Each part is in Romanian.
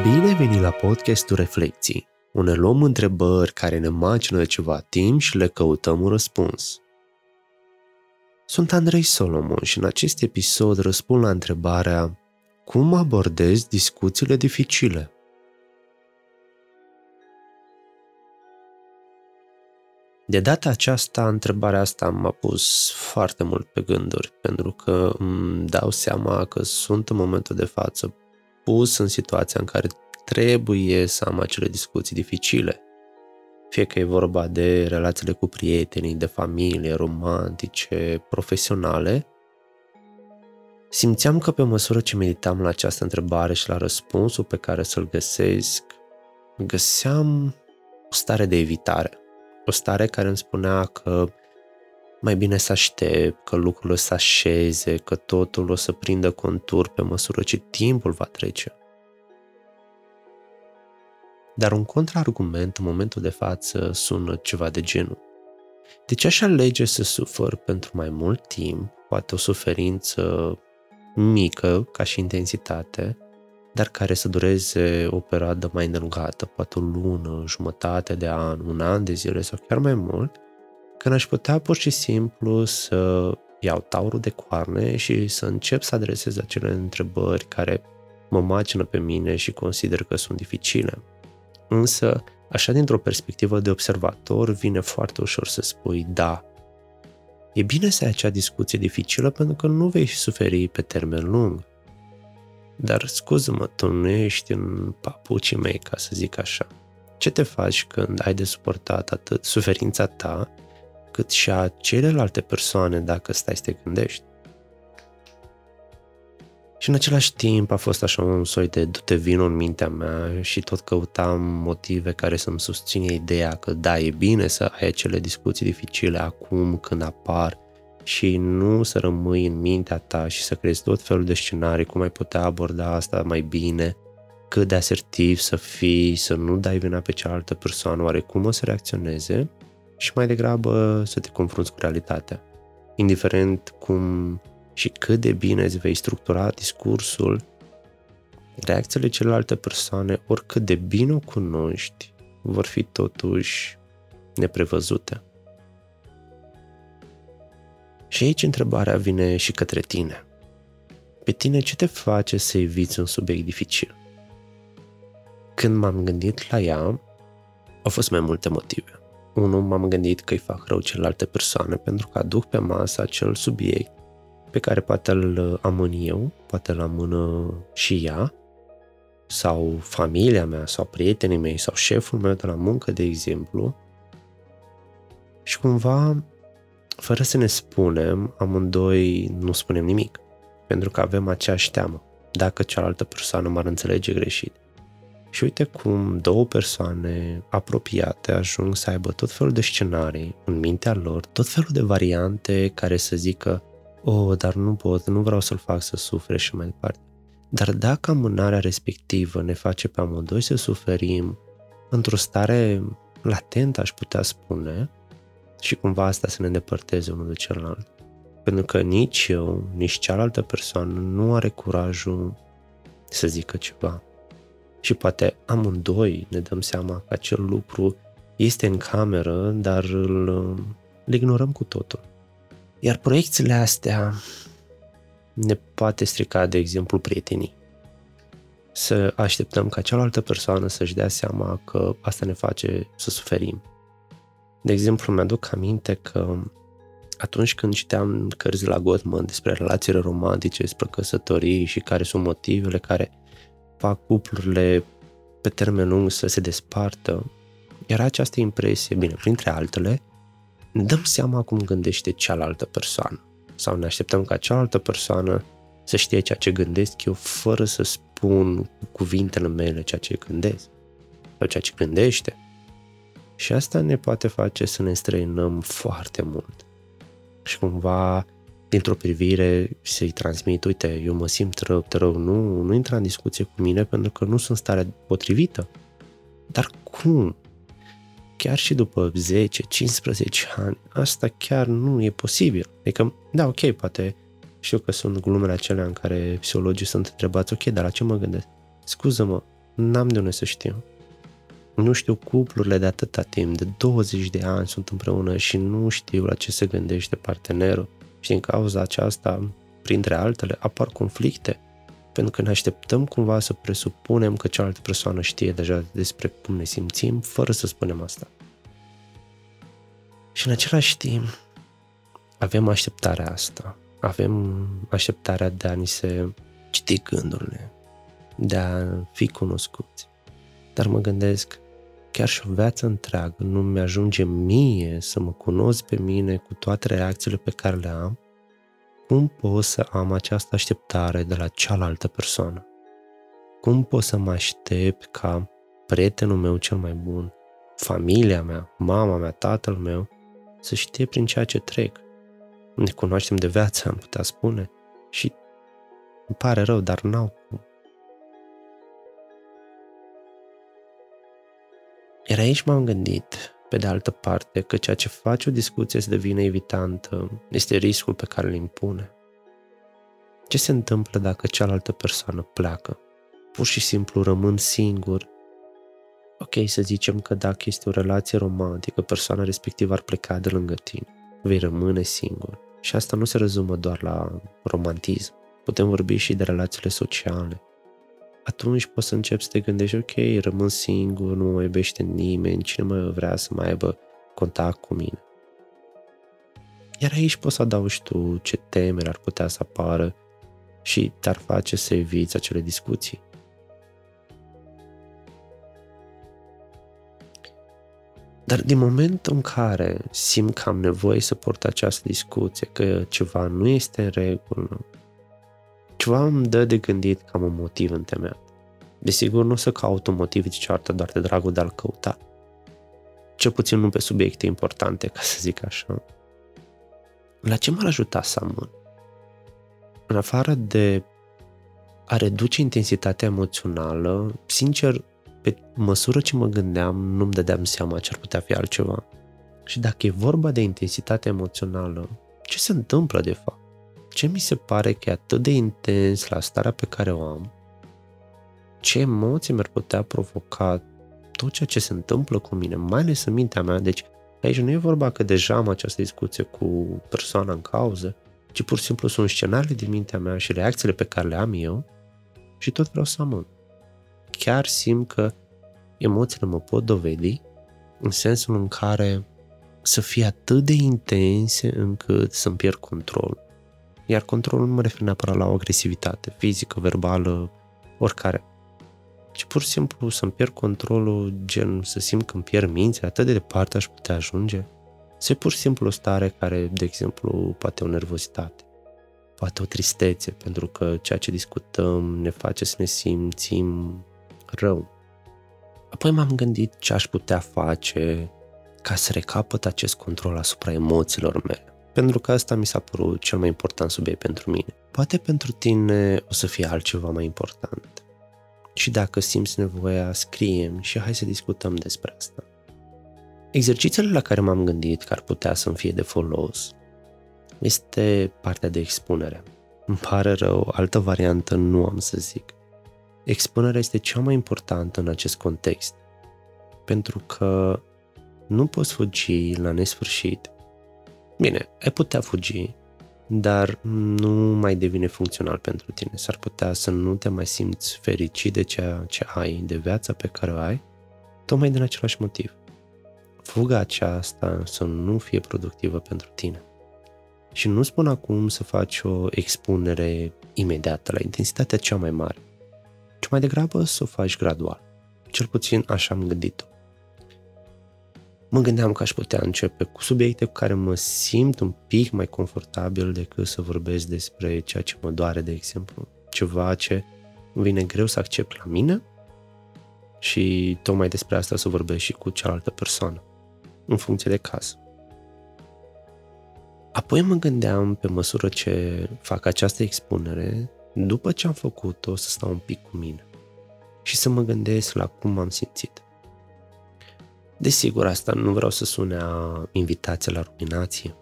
Bine venit la podcastul Reflecții, unde luăm întrebări care ne macină de ceva timp și le căutăm un răspuns. Sunt Andrei Solomon și în acest episod răspund la întrebarea Cum abordezi discuțiile dificile? De data aceasta, întrebarea asta m-a pus foarte mult pe gânduri, pentru că îmi dau seama că sunt în momentul de față pus în situația în care trebuie să am acele discuții dificile. Fie că e vorba de relațiile cu prietenii, de familie, romantice, profesionale, simțeam că pe măsură ce meditam la această întrebare și la răspunsul pe care să-l găsesc, găseam o stare de evitare. O stare care îmi spunea că mai bine să aștept, că lucrurile să așeze, că totul o să prindă contur pe măsură ce timpul va trece. Dar un contraargument în momentul de față sună ceva de genul. De ce aș alege să sufăr pentru mai mult timp, poate o suferință mică ca și intensitate, dar care să dureze o perioadă mai îndelungată, poate o lună, jumătate de an, un an de zile sau chiar mai mult, când aș putea pur și simplu să iau taurul de coarne și să încep să adresez acele întrebări care mă macină pe mine și consider că sunt dificile. Însă, așa dintr-o perspectivă de observator, vine foarte ușor să spui da. E bine să ai acea discuție dificilă pentru că nu vei suferi pe termen lung. Dar scuză-mă, tu nu ești în papucii mei, ca să zic așa. Ce te faci când ai de suportat atât suferința ta, cât și a celelalte persoane dacă stai să te gândești? Și în același timp a fost așa un soi de du-te vino în mintea mea și tot căutam motive care să-mi susține ideea că da, e bine să ai acele discuții dificile acum când apar și nu să rămâi în mintea ta și să crezi tot felul de scenarii, cum ai putea aborda asta mai bine, cât de asertiv să fii, să nu dai vina pe cealaltă persoană, oare cum o să reacționeze și mai degrabă să te confrunți cu realitatea. Indiferent cum și cât de bine îți vei structura discursul, reacțiile celelalte persoane, oricât de bine o cunoști, vor fi totuși neprevăzute. Și aici întrebarea vine și către tine. Pe tine ce te face să eviți un subiect dificil? Când m-am gândit la ea, au fost mai multe motive. Unul, m-am gândit că îi fac rău celelalte persoane pentru că aduc pe masă acel subiect pe care poate îl amân eu, poate îl amână și ea, sau familia mea, sau prietenii mei, sau șeful meu de la muncă, de exemplu. Și cumva, fără să ne spunem, amândoi nu spunem nimic, pentru că avem aceeași teamă, dacă cealaltă persoană m-ar înțelege greșit. Și uite cum două persoane apropiate ajung să aibă tot felul de scenarii în mintea lor, tot felul de variante care să zică oh, dar nu pot, nu vreau să-l fac să sufere și mai departe. Dar dacă amânarea respectivă ne face pe amândoi să suferim într-o stare latentă, aș putea spune, și cumva asta să ne îndepărteze unul de celălalt. Pentru că nici eu, nici cealaltă persoană nu are curajul să zică ceva. Și poate amândoi ne dăm seama că acel lucru este în cameră, dar îl, îl ignorăm cu totul. Iar proiecțiile astea ne poate strica, de exemplu, prietenii. Să așteptăm ca cealaltă persoană să-și dea seama că asta ne face să suferim. De exemplu, mi-aduc aminte că atunci când citeam cărți la Gottman despre relațiile romantice, despre căsătorii și care sunt motivele care fac cuplurile pe termen lung să se despartă, era această impresie, bine, printre altele, ne dăm seama cum gândește cealaltă persoană. Sau ne așteptăm ca cealaltă persoană să știe ceea ce gândesc eu fără să spun cu cuvintele mele ceea ce gândesc sau ceea ce gândește. Și asta ne poate face să ne străinăm foarte mult. Și cumva, dintr-o privire, să-i transmit, uite, eu mă simt rău, rău, nu, nu intra în discuție cu mine pentru că nu sunt starea potrivită. Dar cum? chiar și după 10-15 ani, asta chiar nu e posibil. Adică, da, ok, poate știu că sunt glumele acelea în care psihologii sunt întrebați, ok, dar la ce mă gândesc? Scuză-mă, N-am de unde să știu. Nu știu cuplurile de atâta timp, de 20 de ani sunt împreună și nu știu la ce se gândește partenerul. Și din cauza aceasta, printre altele, apar conflicte. Pentru că ne așteptăm cumva să presupunem că cealaltă persoană știe deja despre cum ne simțim, fără să spunem asta. Și în același timp, avem așteptarea asta. Avem așteptarea de a ni se citi gândurile, de a fi cunoscuți. Dar mă gândesc, chiar și o viață întreagă nu mi-ajunge mie să mă cunosc pe mine cu toate reacțiile pe care le am, cum pot să am această așteptare de la cealaltă persoană? Cum pot să mă aștept ca prietenul meu cel mai bun, familia mea, mama mea, tatăl meu, să știe prin ceea ce trec? Ne cunoaștem de viață, am putea spune, și îmi pare rău, dar n-au cum. Iar aici m-am gândit, pe de altă parte, că ceea ce face o discuție să devină evitantă este riscul pe care îl impune. Ce se întâmplă dacă cealaltă persoană pleacă? Pur și simplu rămân singur. Ok, să zicem că dacă este o relație romantică, persoana respectivă ar pleca de lângă tine. Vei rămâne singur. Și asta nu se rezumă doar la romantism. Putem vorbi și de relațiile sociale, atunci poți să începi să te gândești, ok, rămân singur, nu mă iubește nimeni, cine mai vrea să mai aibă contact cu mine. Iar aici poți să adaugi tu ce temeri ar putea să apară și te-ar face să eviți acele discuții. Dar din momentul în care simt că am nevoie să port această discuție, că ceva nu este în regulă, ceva îmi dă de gândit că am un motiv întemeiat. Desigur, nu o să caut un motiv de ceartă doar de dragul de a-l căuta. Cel puțin nu pe subiecte importante, ca să zic așa. La ce m-ar ajuta să amân? În afară de a reduce intensitatea emoțională, sincer, pe măsură ce mă gândeam, nu-mi dădeam seama ce ar putea fi altceva. Și dacă e vorba de intensitate emoțională, ce se întâmplă de fapt? Ce mi se pare că e atât de intens la starea pe care o am, ce emoții mi-ar putea provoca tot ceea ce se întâmplă cu mine, mai ales în mintea mea. Deci aici nu e vorba că deja am această discuție cu persoana în cauză, ci pur și simplu sunt scenarii din mintea mea și reacțiile pe care le am eu și tot vreau să amân. Chiar simt că emoțiile mă pot dovedi în sensul în care să fie atât de intense încât să-mi pierd control. Iar controlul nu mă refer neapărat la o agresivitate fizică, verbală, oricare. Ci pur și simplu să-mi pierd controlul, gen să simt că îmi pierd mințile, atât de departe aș putea ajunge. Să pur și simplu o stare care, de exemplu, poate o nervozitate, poate o tristețe, pentru că ceea ce discutăm ne face să ne simțim rău. Apoi m-am gândit ce aș putea face ca să recapăt acest control asupra emoțiilor mele pentru că asta mi s-a părut cel mai important subiect pentru mine. Poate pentru tine o să fie altceva mai important. Și dacă simți nevoia, scriem și hai să discutăm despre asta. Exercițiile la care m-am gândit că ar putea să-mi fie de folos este partea de expunere. Îmi pare rău, altă variantă nu am să zic. Expunerea este cea mai importantă în acest context, pentru că nu poți fugi la nesfârșit Bine, ai putea fugi, dar nu mai devine funcțional pentru tine. S-ar putea să nu te mai simți fericit de ceea ce ai, de viața pe care o ai, tocmai din același motiv. Fuga aceasta să nu fie productivă pentru tine. Și nu spun acum să faci o expunere imediată la intensitatea cea mai mare, ci mai degrabă să o faci gradual. Cel puțin așa am gândit-o mă gândeam că aș putea începe cu subiecte cu care mă simt un pic mai confortabil decât să vorbesc despre ceea ce mă doare, de exemplu. Ceva ce îmi vine greu să accept la mine și tocmai despre asta să vorbesc și cu cealaltă persoană, în funcție de caz. Apoi mă gândeam, pe măsură ce fac această expunere, după ce am făcut-o, să stau un pic cu mine și să mă gândesc la cum m-am simțit. Desigur, asta nu vreau să sune a invitație la ruminație.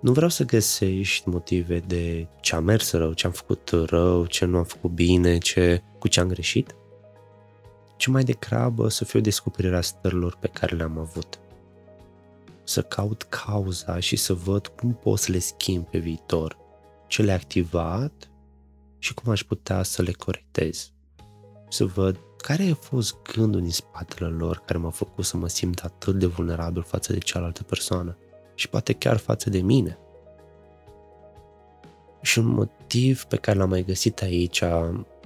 Nu vreau să găsești motive de ce am mers rău, ce am făcut rău, ce nu am făcut bine, ce, cu ce am greșit. ci mai degrabă să fie o descoperire a stărilor pe care le-am avut. Să caut cauza și să văd cum pot să le schimb pe viitor, ce le-a activat și cum aș putea să le corectez. Să văd care a fost gândul din spatele lor care m-a făcut să mă simt atât de vulnerabil față de cealaltă persoană și poate chiar față de mine. Și un motiv pe care l-am mai găsit aici,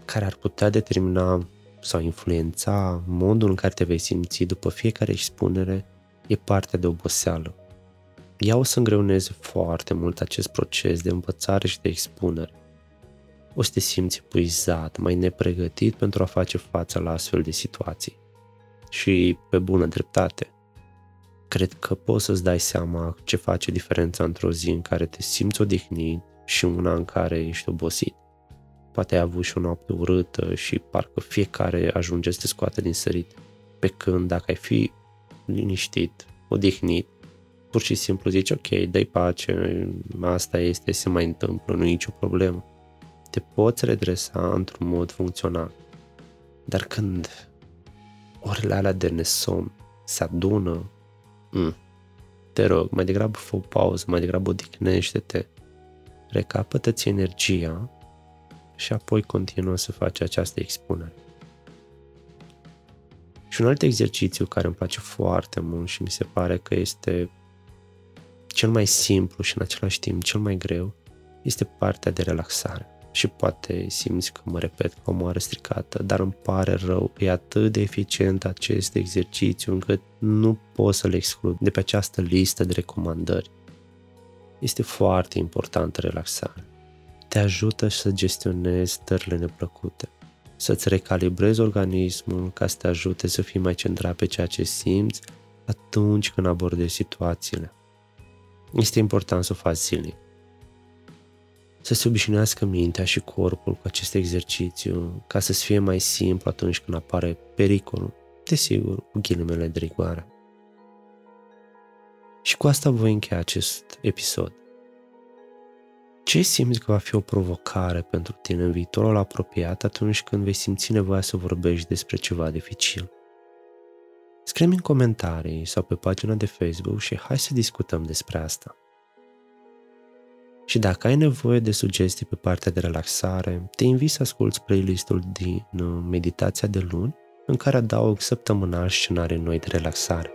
care ar putea determina sau influența modul în care te vei simți după fiecare expunere, e partea de oboseală. Ea o să îngreuneze foarte mult acest proces de învățare și de expunere. O să te simți epuizat, mai nepregătit pentru a face față la astfel de situații. Și pe bună dreptate. Cred că poți să-ți dai seama ce face diferența într-o zi în care te simți odihnit și una în care ești obosit. Poate ai avut și o noapte urâtă și parcă fiecare ajunge să te scoate din sărit. Pe când dacă ai fi liniștit, odihnit, pur și simplu zici, ok, dai pace, asta este, se mai întâmplă, nu e nicio problemă. Te poți redresa într-un mod funcțional. Dar când orele alea de nesom se adună, mm, te rog, mai degrabă fă o pauză, mai degrabă odihnește-te, recapătă-ți energia și apoi continuă să faci această expunere. Și un alt exercițiu care îmi place foarte mult și mi se pare că este cel mai simplu și în același timp cel mai greu este partea de relaxare. Și poate simți că mă repet ca o moară stricată, dar îmi pare rău, e atât de eficient acest exercițiu încât nu pot să-l exclud de pe această listă de recomandări. Este foarte importantă relaxarea te ajută să gestionezi stările neplăcute, să-ți recalibrezi organismul ca să te ajute să fii mai centrat pe ceea ce simți atunci când abordezi situațiile. Este important să o faci zilnic. Să se obișnuiască mintea și corpul cu acest exercițiu ca să-ți fie mai simplu atunci când apare pericolul, desigur, cu ghilimele de rigoare. Și cu asta voi încheia acest episod. Ce simți că va fi o provocare pentru tine în viitorul apropiat atunci când vei simți nevoia să vorbești despre ceva dificil? Scrie-mi în comentarii sau pe pagina de Facebook și hai să discutăm despre asta. Și dacă ai nevoie de sugestii pe partea de relaxare, te invit să asculți playlistul din uh, Meditația de luni, în care adaug săptămânal scenarii noi de relaxare.